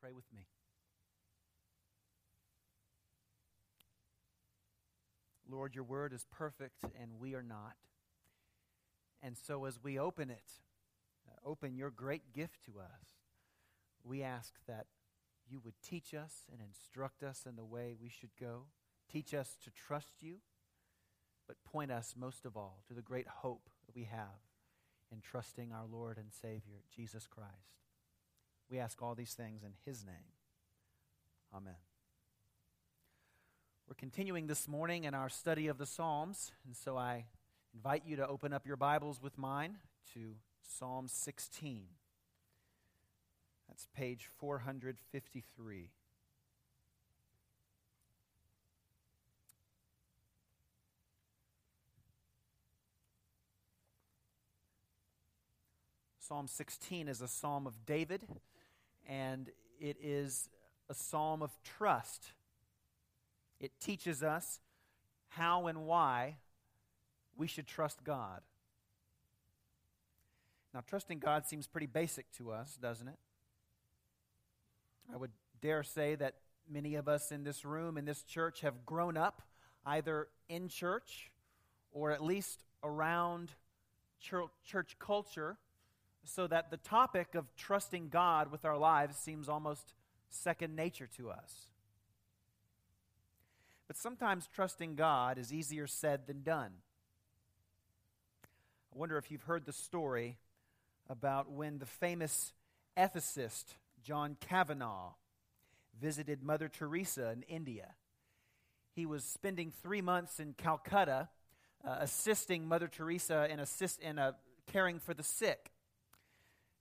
Pray with me. Lord, your word is perfect and we are not. And so as we open it, uh, open your great gift to us, we ask that you would teach us and instruct us in the way we should go. Teach us to trust you, but point us most of all to the great hope that we have in trusting our Lord and Savior, Jesus Christ. We ask all these things in His name. Amen. We're continuing this morning in our study of the Psalms, and so I invite you to open up your Bibles with mine to Psalm 16. That's page 453. Psalm 16 is a psalm of David, and it is a psalm of trust. It teaches us how and why we should trust God. Now, trusting God seems pretty basic to us, doesn't it? I would dare say that many of us in this room, in this church, have grown up either in church or at least around church culture, so that the topic of trusting God with our lives seems almost second nature to us. But sometimes trusting God is easier said than done. I wonder if you've heard the story about when the famous ethicist John Kavanaugh visited Mother Teresa in India. He was spending three months in Calcutta uh, assisting Mother Teresa in, assist, in uh, caring for the sick.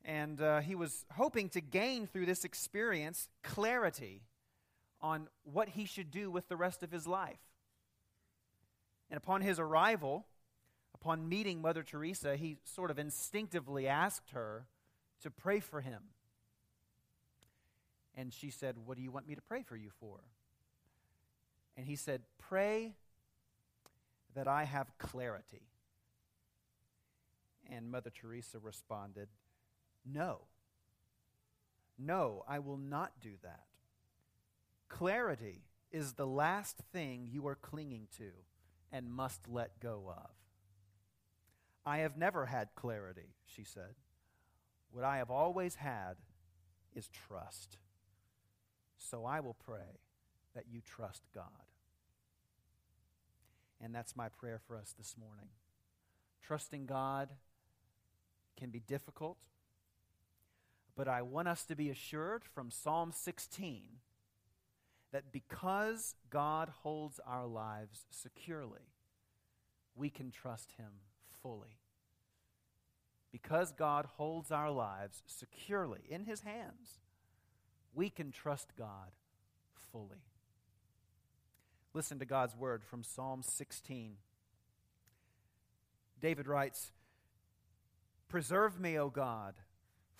And uh, he was hoping to gain through this experience clarity on what he should do with the rest of his life. And upon his arrival, upon meeting Mother Teresa, he sort of instinctively asked her to pray for him. And she said, What do you want me to pray for you for? And he said, Pray that I have clarity. And Mother Teresa responded, No. No, I will not do that. Clarity is the last thing you are clinging to and must let go of. I have never had clarity, she said. What I have always had is trust. So I will pray that you trust God. And that's my prayer for us this morning. Trusting God can be difficult, but I want us to be assured from Psalm 16 that because God holds our lives securely, we can trust Him fully. Because God holds our lives securely in His hands, we can trust God fully. Listen to God's word from Psalm 16. David writes, Preserve me, O God,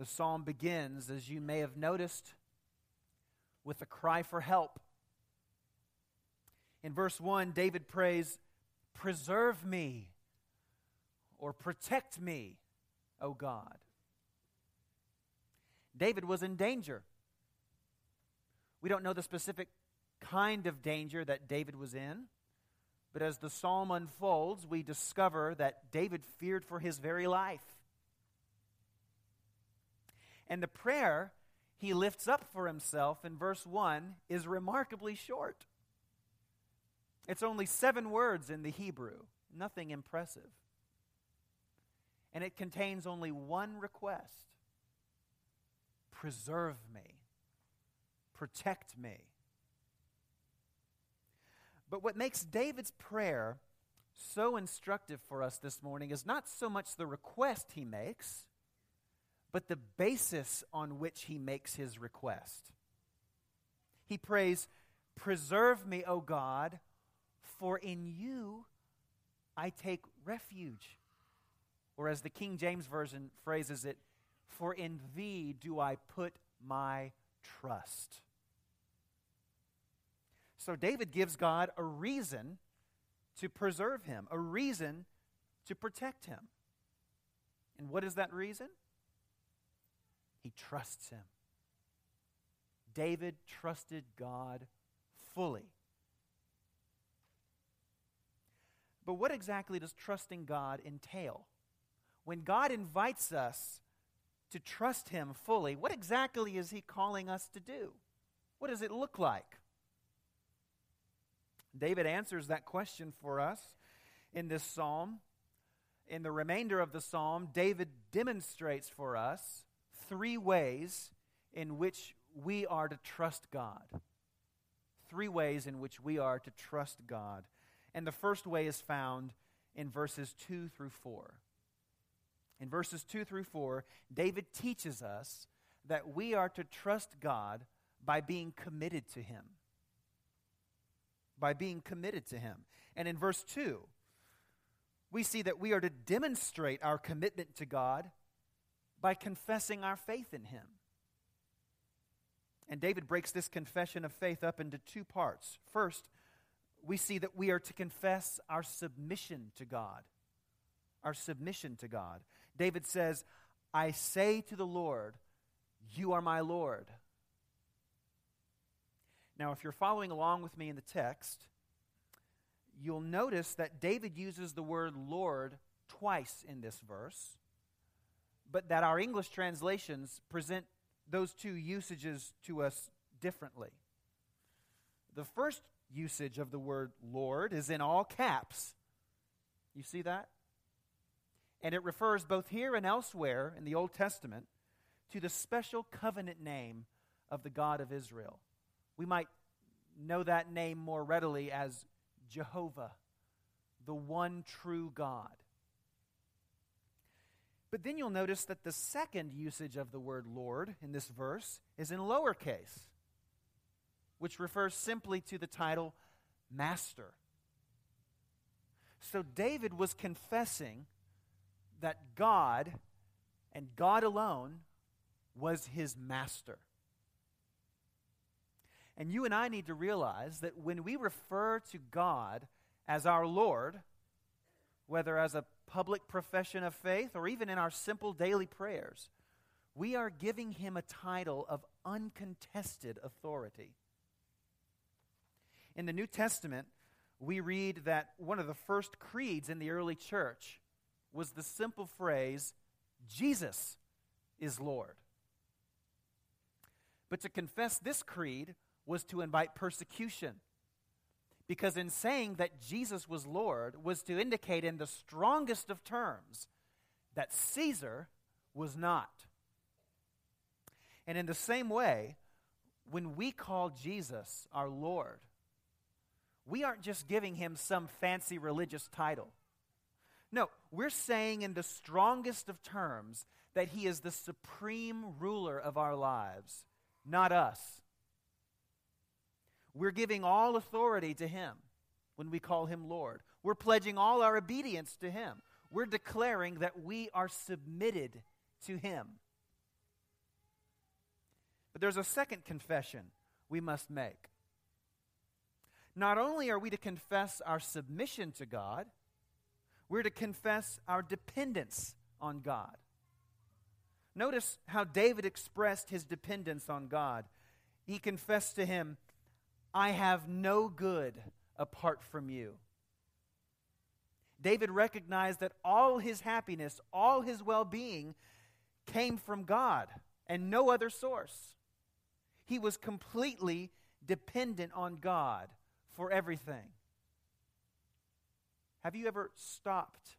The psalm begins, as you may have noticed, with a cry for help. In verse 1, David prays, Preserve me or protect me, O God. David was in danger. We don't know the specific kind of danger that David was in, but as the psalm unfolds, we discover that David feared for his very life. And the prayer he lifts up for himself in verse 1 is remarkably short. It's only seven words in the Hebrew, nothing impressive. And it contains only one request preserve me, protect me. But what makes David's prayer so instructive for us this morning is not so much the request he makes, but the basis on which he makes his request. He prays, Preserve me, O God, for in you I take refuge. Or as the King James Version phrases it, For in thee do I put my trust. So David gives God a reason to preserve him, a reason to protect him. And what is that reason? He trusts him. David trusted God fully. But what exactly does trusting God entail? When God invites us to trust Him fully, what exactly is He calling us to do? What does it look like? David answers that question for us in this psalm. In the remainder of the psalm, David demonstrates for us three ways in which we are to trust God. Three ways in which we are to trust God. And the first way is found in verses 2 through 4. In verses 2 through 4, David teaches us that we are to trust God by being committed to Him by being committed to Him. And in verse 2, we see that we are to demonstrate our commitment to God by confessing our faith in Him. And David breaks this confession of faith up into two parts. First, we see that we are to confess our submission to God. Our submission to God. David says, I say to the Lord, You are my Lord. Now, if you're following along with me in the text, you'll notice that David uses the word Lord twice in this verse, but that our English translations present those two usages to us differently. The first usage of the word Lord is in all caps. You see that? And it refers both here and elsewhere in the Old Testament to the special covenant name of the God of Israel. We might know that name more readily as Jehovah, the one true God. But then you'll notice that the second usage of the word Lord in this verse is in lowercase, which refers simply to the title Master. So David was confessing that God and God alone was his master. And you and I need to realize that when we refer to God as our Lord, whether as a public profession of faith or even in our simple daily prayers, we are giving him a title of uncontested authority. In the New Testament, we read that one of the first creeds in the early church was the simple phrase, Jesus is Lord. But to confess this creed was to invite persecution. Because in saying that Jesus was Lord was to indicate in the strongest of terms that Caesar was not. And in the same way, when we call Jesus our Lord, we aren't just giving him some fancy religious title. No, we're saying in the strongest of terms that he is the supreme ruler of our lives, not us. We're giving all authority to Him when we call Him Lord. We're pledging all our obedience to Him. We're declaring that we are submitted to Him. But there's a second confession we must make. not only are we to confess our submission to God, we're to confess our dependence on God. Notice how David expressed his dependence on God. He confessed to him, I have no good apart from you. David recognized that all his happiness, all his well being came from God and no other source. He was completely dependent on God for everything. Have you ever stopped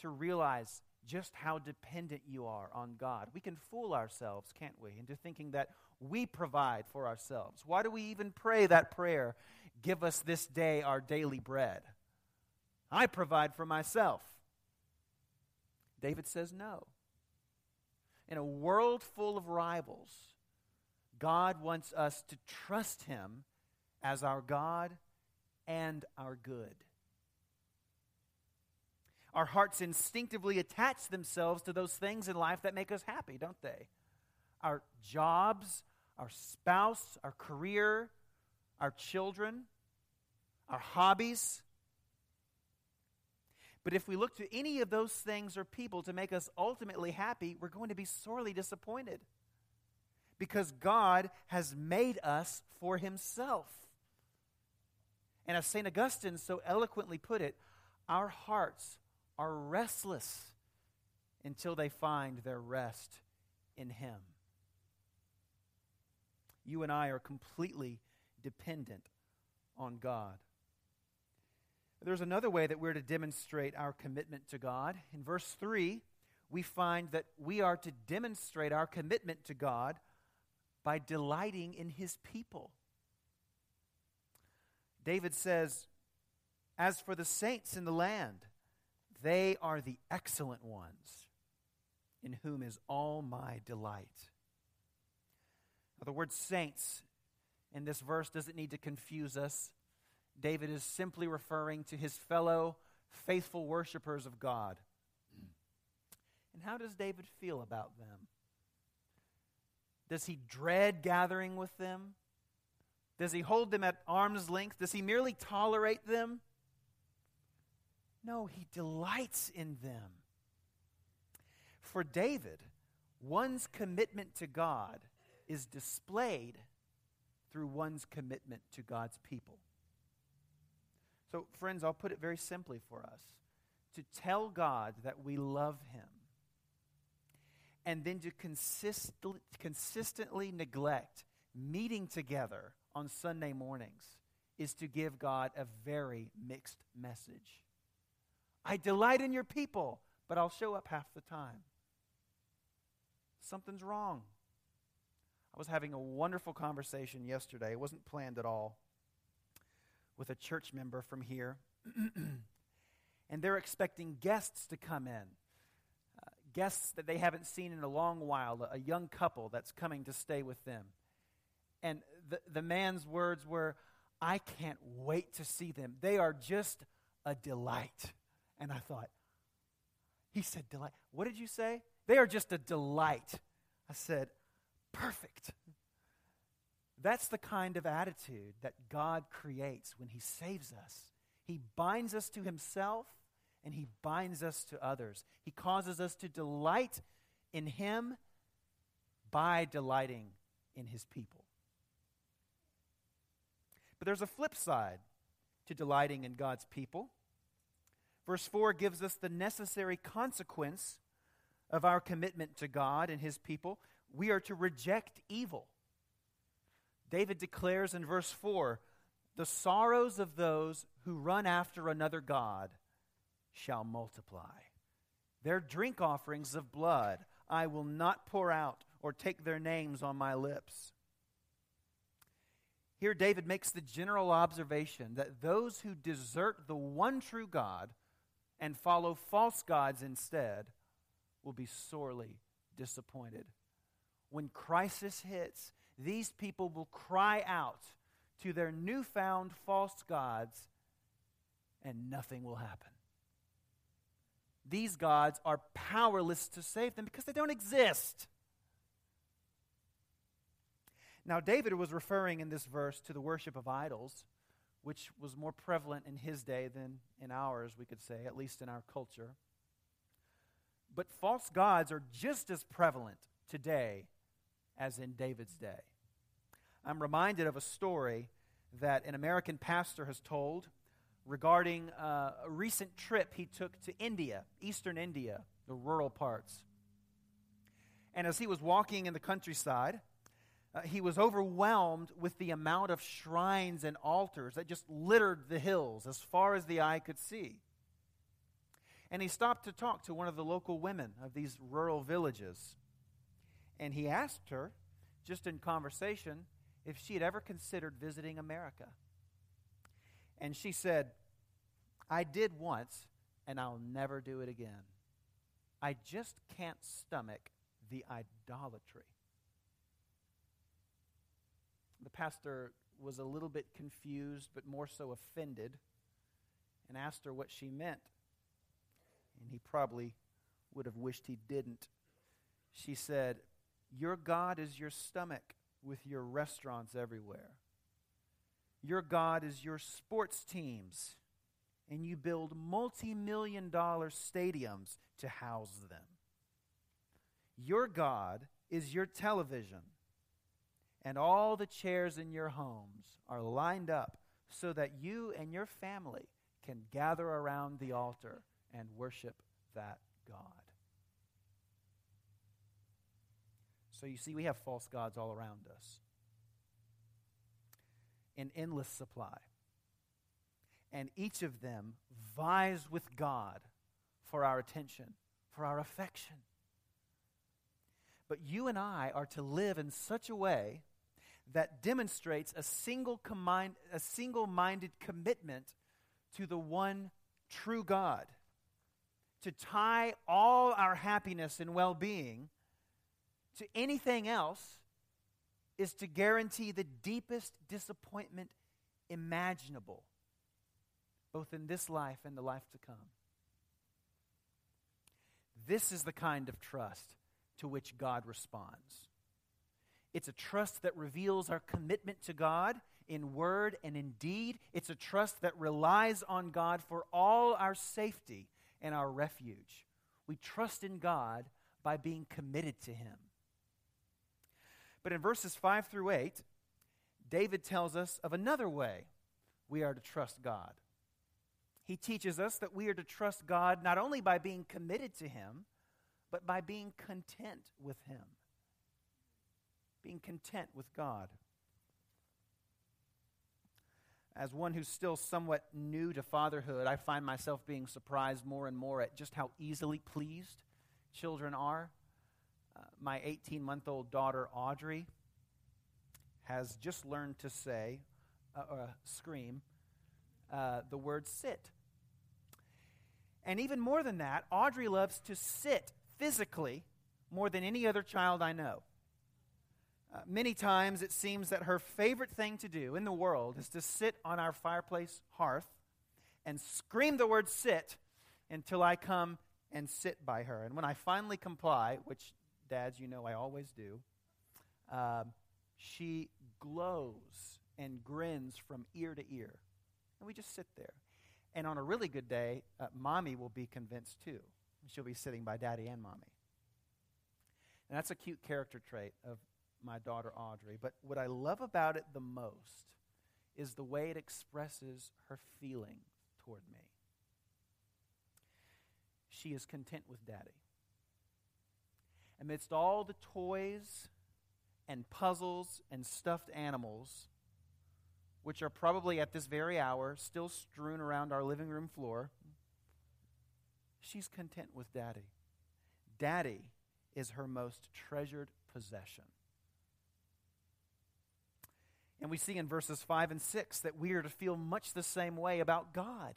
to realize just how dependent you are on God? We can fool ourselves, can't we, into thinking that we provide for ourselves. Why do we even pray that prayer, give us this day our daily bread? I provide for myself. David says no. In a world full of rivals, God wants us to trust Him as our God and our good. Our hearts instinctively attach themselves to those things in life that make us happy, don't they? Our jobs, our spouse, our career, our children, our hobbies. But if we look to any of those things or people to make us ultimately happy, we're going to be sorely disappointed. Because God has made us for Himself. And as St. Augustine so eloquently put it, our hearts are restless until they find their rest in Him. You and I are completely dependent on God. There's another way that we're to demonstrate our commitment to God. In verse 3, we find that we are to demonstrate our commitment to God by delighting in His people. David says, As for the saints in the land, they are the excellent ones, in whom is all my delight. The word saints in this verse doesn't need to confuse us. David is simply referring to his fellow faithful worshipers of God. And how does David feel about them? Does he dread gathering with them? Does he hold them at arm's length? Does he merely tolerate them? No, he delights in them. For David, one's commitment to God is displayed through one's commitment to God's people. So, friends, I'll put it very simply for us to tell God that we love Him and then to consist- consistently neglect meeting together on Sunday mornings is to give God a very mixed message. I delight in your people, but I'll show up half the time. Something's wrong. I was having a wonderful conversation yesterday. It wasn't planned at all with a church member from here. and they're expecting guests to come in. Uh, guests that they haven't seen in a long while, a, a young couple that's coming to stay with them. And the, the man's words were, I can't wait to see them. They are just a delight. And I thought, he said, delight. What did you say? They are just a delight. I said, perfect. That's the kind of attitude that God creates when He saves us. He binds us to Himself and He binds us to others. He causes us to delight in Him by delighting in His people. But there's a flip side to delighting in God's people. Verse 4 gives us the necessary consequence of our commitment to God and his people. We are to reject evil. David declares in verse 4 the sorrows of those who run after another God shall multiply. Their drink offerings of blood I will not pour out or take their names on my lips. Here, David makes the general observation that those who desert the one true God and follow false gods instead will be sorely disappointed. When crisis hits, these people will cry out to their newfound false gods, and nothing will happen. These gods are powerless to save them because they don't exist. Now, David was referring in this verse to the worship of idols, which was more prevalent in his day than in ours, we could say, at least in our culture. But false gods are just as prevalent today as in David's day. I'm reminded of a story that an American pastor has told regarding uh, a recent trip he took to India, eastern India, the rural parts. And as he was walking in the countryside, uh, he was overwhelmed with the amount of shrines and altars that just littered the hills as far as the eye could see. And he stopped to talk to one of the local women of these rural villages. And he asked her, just in conversation, if she had ever considered visiting America. And she said, I did once, and I'll never do it again. I just can't stomach the idolatry. The pastor was a little bit confused, but more so offended, and asked her what she meant. And he probably would have wished he didn't. She said, Your God is your stomach with your restaurants everywhere. Your God is your sports teams, and you build multi million dollar stadiums to house them. Your God is your television, and all the chairs in your homes are lined up so that you and your family can gather around the altar and worship that God. So you see, we have false gods all around us in endless supply. And each of them vies with God for our attention, for our affection. But you and I are to live in such a way that demonstrates a single, a single-minded commitment to the one true God. To tie all our happiness and well-being to anything else is to guarantee the deepest disappointment imaginable, both in this life and the life to come. This is the kind of trust to which God responds. It's a trust that reveals our commitment to God in word and in deed. It's a trust that relies on God for all our safety and our refuge. We trust in God by being committed to Him. But in verses 5 through 8, David tells us of another way we are to trust God. He teaches us that we are to trust God not only by being committed to Him, but by being content with Him. Being content with God. As one who's still somewhat new to fatherhood, I find myself being surprised more and more at just how easily pleased children are. Uh, my 18 month old daughter, Audrey, has just learned to say, uh, scream, uh, the word sit. And even more than that, Audrey loves to sit physically more than any other child I know. Uh, many times it seems that her favorite thing to do in the world is to sit on our fireplace hearth and scream the word sit until I come and sit by her. And when I finally comply, which, dads, you know I always do, uh, she glows and grins from ear to ear. And we just sit there. And on a really good day, uh, mommy will be convinced too. She'll be sitting by daddy and mommy. And that's a cute character trait of my daughter Audrey. But what I love about it the most is the way it expresses her feeling toward me. She is content with daddy. Amidst all the toys and puzzles and stuffed animals, which are probably at this very hour still strewn around our living room floor, she's content with daddy. Daddy is her most treasured possession. And we see in verses 5 and 6 that we are to feel much the same way about God.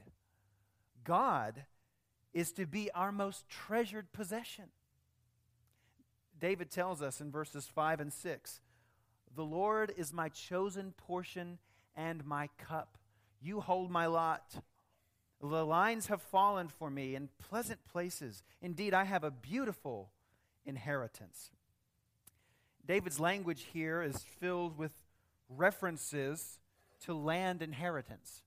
God is to be our most treasured possession. David tells us in verses 5 and 6 The Lord is my chosen portion and my cup. You hold my lot. The lines have fallen for me in pleasant places. Indeed, I have a beautiful inheritance. David's language here is filled with references to land inheritance.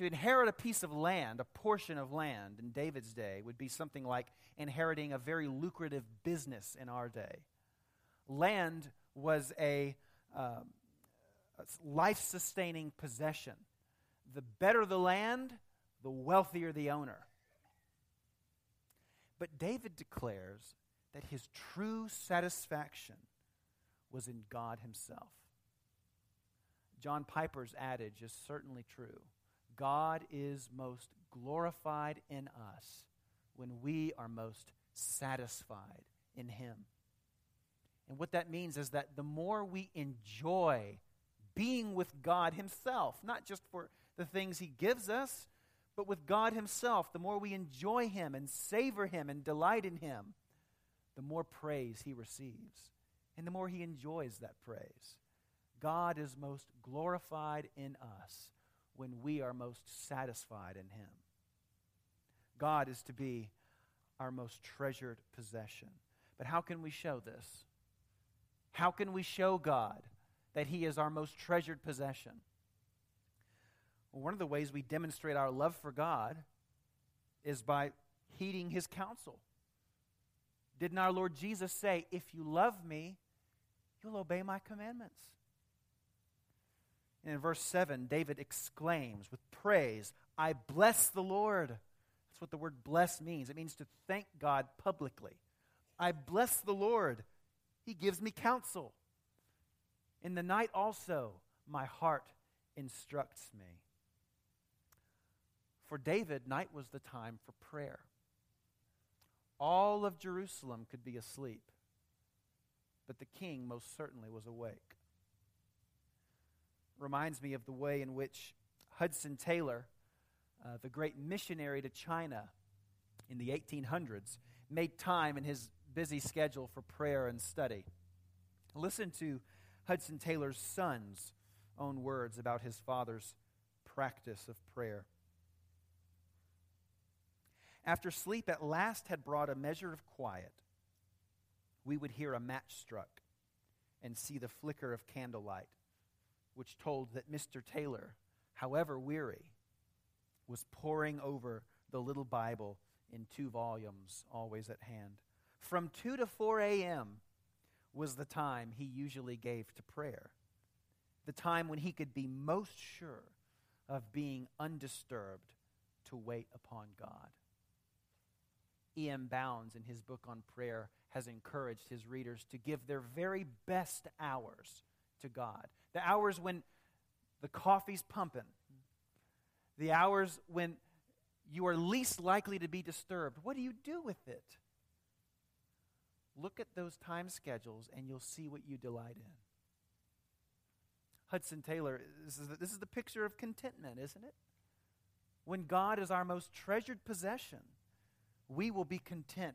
To, inherit a piece of land, a portion of land in David's day, would be something like inheriting a very lucrative business in our day. Land was a, uh, a life sustaining possession. The better the land, the wealthier the owner. But David declares that his true satisfaction was in God Himself. John Piper's adage is certainly true. God is most glorified in us when we are most satisfied in Him. And what that means is that the more we enjoy being with God Himself, not just for the things He gives us, but with God Himself, the more we enjoy Him and savor Him and delight in Him, the more praise He receives and the more He enjoys that praise. God is most glorified in us when we are most satisfied in Him. God is to be our most treasured possession. But how can we show this? How can we show God that He is our most treasured possession? Well, one of the ways we demonstrate our love for God is by heeding His counsel. Didn't our Lord Jesus say, If you love me, you'll obey my commandments? And in verse 7, David exclaims with praise, I bless the Lord. That's what the word bless means. It means to thank God publicly. I bless the Lord. He gives me counsel. In the night also, my heart instructs me. For David, night was the time for prayer. All of Jerusalem could be asleep, but the king most certainly was awake reminds me of the way in which Hudson Taylor, uh, the great missionary to China in the 1800s, made time in his busy schedule for prayer and study. Listen to Hudson Taylor's son's own words about his father's practice of prayer. After sleep at last had brought a measure of quiet, we would hear a match struck and see the flicker of candlelight which told that Mr. Taylor, however weary, was poring over the little Bible in two volumes, always at hand. From 2 to 4 a.m. was the time he usually gave to prayer, the time when he could be most sure of being undisturbed to wait upon God. E.M. Bounds, in his book on prayer, has encouraged his readers to give their very best hours to God the hours when the coffee's pumping, the hours when you are least likely to be disturbed. What do you do with it? Look at those time schedules and you'll see what you delight in. Hudson Taylor, this is, the, this is the picture of contentment, isn't it? When God is our most treasured possession, we will be content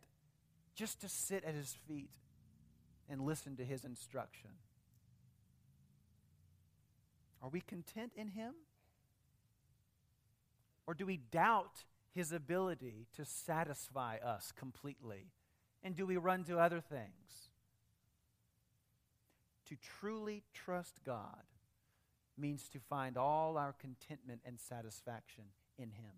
just to sit at his feet and listen to his instruction. Are we content in Him? Or do we doubt His ability to satisfy us completely? And do we run to other things? To truly trust God means to find all our contentment and satisfaction in Him.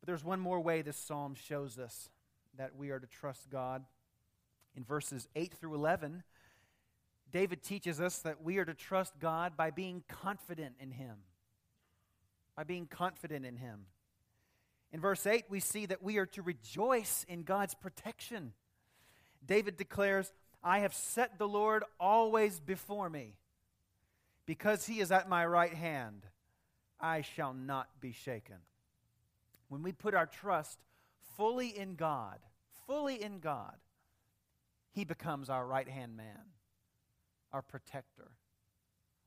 But there's one more way this psalm shows us that we are to trust God. In verses 8 through 11, David teaches us that we are to trust God by being confident in Him. By being confident in Him. In verse 8, we see that we are to rejoice in God's protection. David declares, I have set the Lord always before me. Because he is at my right hand, I shall not be shaken. When we put our trust fully in God, fully in God, he becomes our right hand man our protector,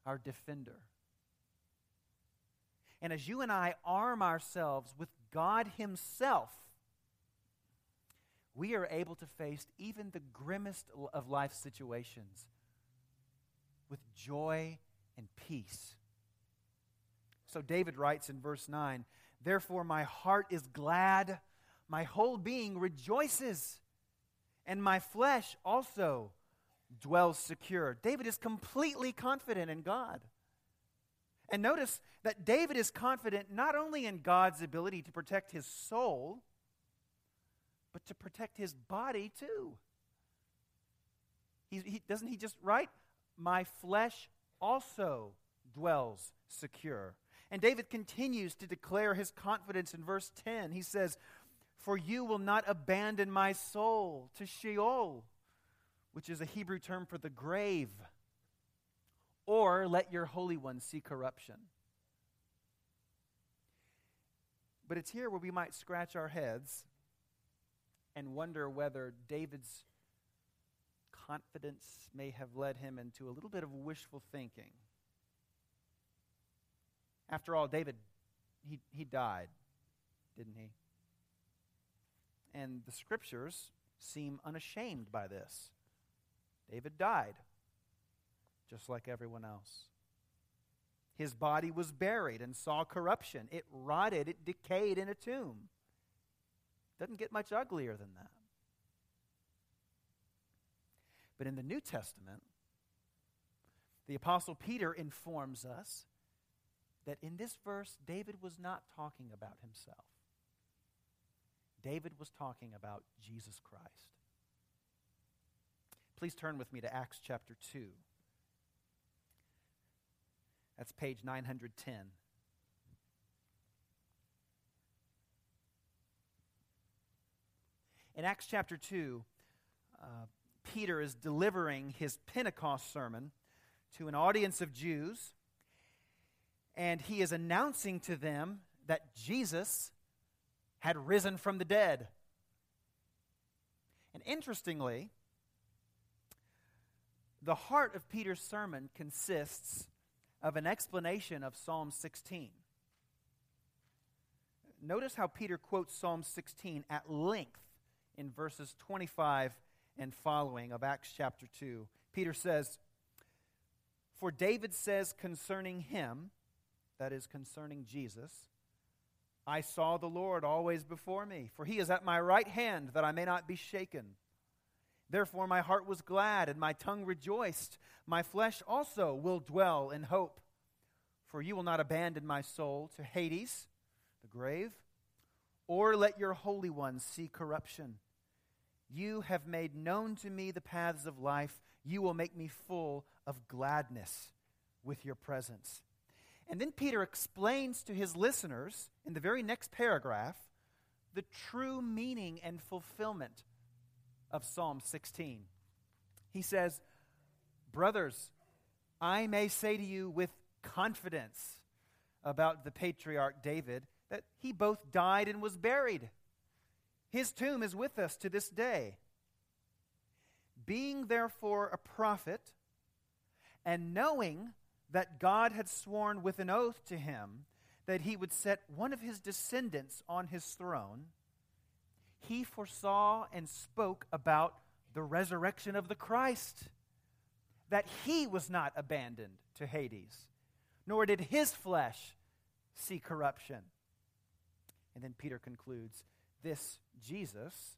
our defender. And as you and I arm ourselves with God Himself, we are able to face even the grimmest of life situations with joy and peace. So David writes in verse 9, Therefore my heart is glad, my whole being rejoices. and my flesh also dwells secure. David is completely confident in God. And notice that David is confident not only in God's ability to protect his soul, but to protect his body too. He, he, doesn't he just write, My flesh also dwells secure. And David continues to declare his confidence in verse 10. He says, For you will not abandon my soul to Sheol, which is a Hebrew term for the grave, or let your Holy One see corruption. But it's here where we might scratch our heads and wonder whether David's confidence may have led him into a little bit of wishful thinking. After all, David, he, he died, didn't he? And the scriptures seem unashamed by this. David died, just like everyone else. His body was buried and saw corruption. It rotted, it decayed in a tomb. Doesn't get much uglier than that. But in the New Testament, the Apostle Peter informs us that in this verse, David was not talking about himself. David was talking about Jesus Christ. Please turn with me to Acts chapter 2. That's page 910. In Acts chapter 2, uh, Peter is delivering his Pentecost sermon to an audience of Jews and he is announcing to them that Jesus had risen from the dead. And interestingly, the heart of Peter's sermon consists of an explanation of Psalm 16. Notice how Peter quotes Psalm 16 at length in verses 25 and following of Acts chapter 2. Peter says, For David says concerning him, that is concerning Jesus, I saw the Lord always before me, for he is at my right hand that I may not be shaken. Therefore, my heart was glad and my tongue rejoiced. My flesh also will dwell in hope. For you will not abandon my soul to Hades, the grave, or let your Holy One see corruption. You have made known to me the paths of life. You will make me full of gladness with your presence. And then Peter explains to his listeners in the very next paragraph the true meaning and fulfillment of Psalm 16. He says, Brothers, I may say to you with confidence about the patriarch David that he both died and was buried. His tomb is with us to this day. Being therefore a prophet, and knowing that God had sworn with an oath to him that he would set one of his descendants on his throne, he foresaw and spoke about the resurrection of the Christ, that he was not abandoned to Hades, nor did his flesh see corruption. And then Peter concludes this Jesus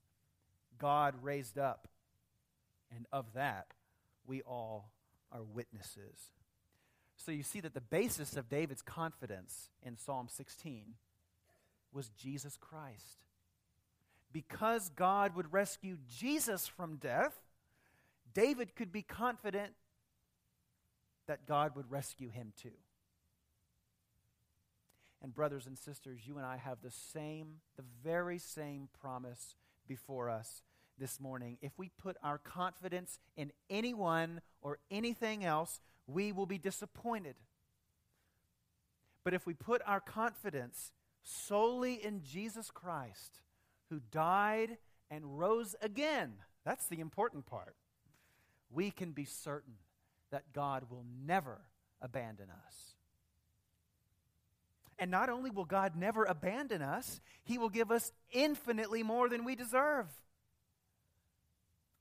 God raised up, and of that we all are witnesses. So you see that the basis of David's confidence in Psalm 16 was Jesus Christ. Because God would rescue Jesus from death, David could be confident that God would rescue him too. And, brothers and sisters, you and I have the same, the very same promise before us this morning. If we put our confidence in anyone or anything else, we will be disappointed. But if we put our confidence solely in Jesus Christ, who died and rose again, that's the important part, we can be certain that God will never abandon us. And not only will God never abandon us, He will give us infinitely more than we deserve.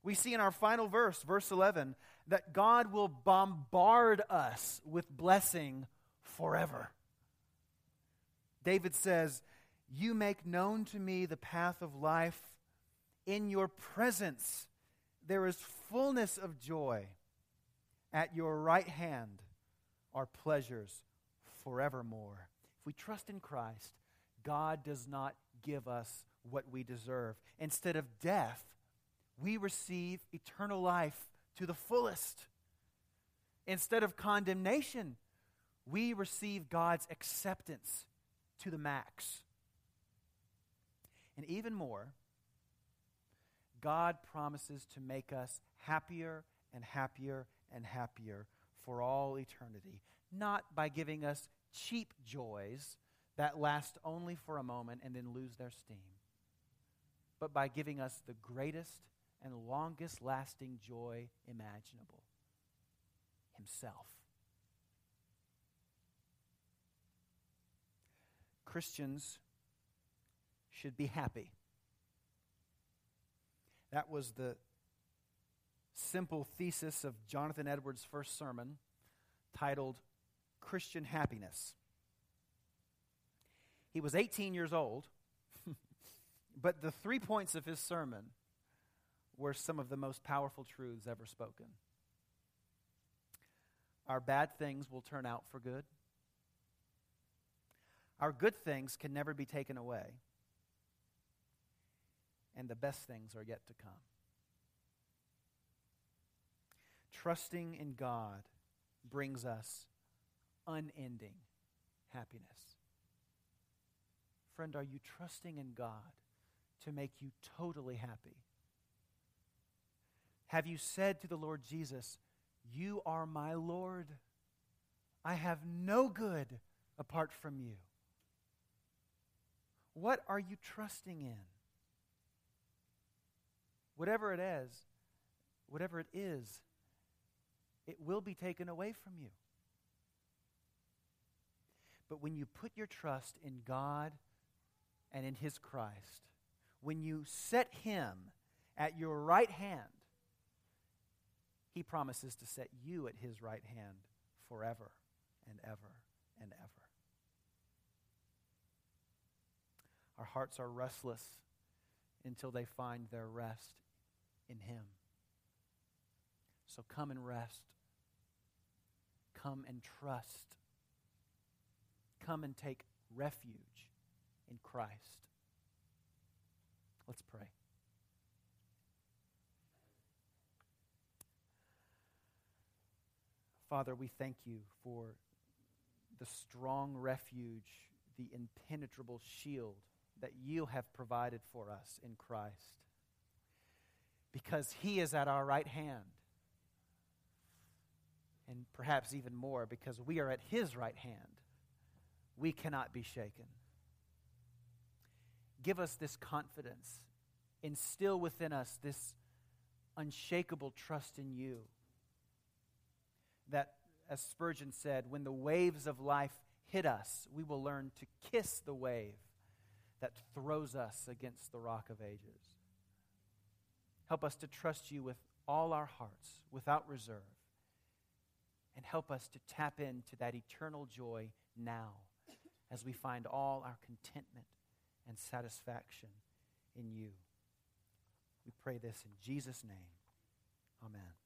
We see in our final verse, verse 11, that God will bombard us with blessing forever. David says, You make known to me the path of life. In your presence there is fullness of joy. At your right hand are pleasures forevermore. If we trust in Christ, God does not give us what we deserve. Instead of death, we receive eternal life to the fullest. Instead of condemnation, we receive God's acceptance to the max. And even more, God promises to make us happier and happier and happier for all eternity, not by giving us cheap joys that last only for a moment and then lose their steam, but by giving us the greatest and longest lasting joy imaginable Himself. Christians should be happy. That was the simple thesis of Jonathan Edwards' first sermon titled Christian Happiness. He was 18 years old, but the three points of his sermon were some of the most powerful truths ever spoken. Our bad things will turn out for good. Our good things can never be taken away. And the best things are yet to come. Trusting in God brings us unending happiness. Friend, are you trusting in God to make you totally happy? Have you said to the Lord Jesus, You are my Lord? I have no good apart from you. What are you trusting in? Whatever it is, whatever it is, it will be taken away from you. But when you put your trust in God and in His Christ, when you set Him at your right hand, He promises to set you at His right hand forever and ever and ever. Our hearts are restless until they find their rest in Him. So come and rest. Come and trust. Come and take refuge in Christ. Let's pray. Father, we thank you for the strong refuge, the impenetrable shield that you have provided for us in Christ. Because he is at our right hand. And perhaps even more, because we are at his right hand, we cannot be shaken. Give us this confidence. Instill within us this unshakable trust in you. That, as Spurgeon said, when the waves of life hit us, we will learn to kiss the wave that throws us against the rock of ages. Help us to trust you with all our hearts, without reserve. And help us to tap into that eternal joy now as we find all our contentment and satisfaction in you. We pray this in Jesus' name. Amen.